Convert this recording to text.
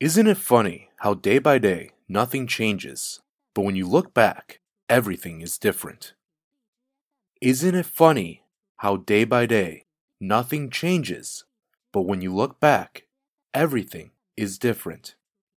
Isn't it funny how day by day nothing changes, but when you look back, everything is different? Isn't it funny how day by day nothing changes, but when you look back, everything is different?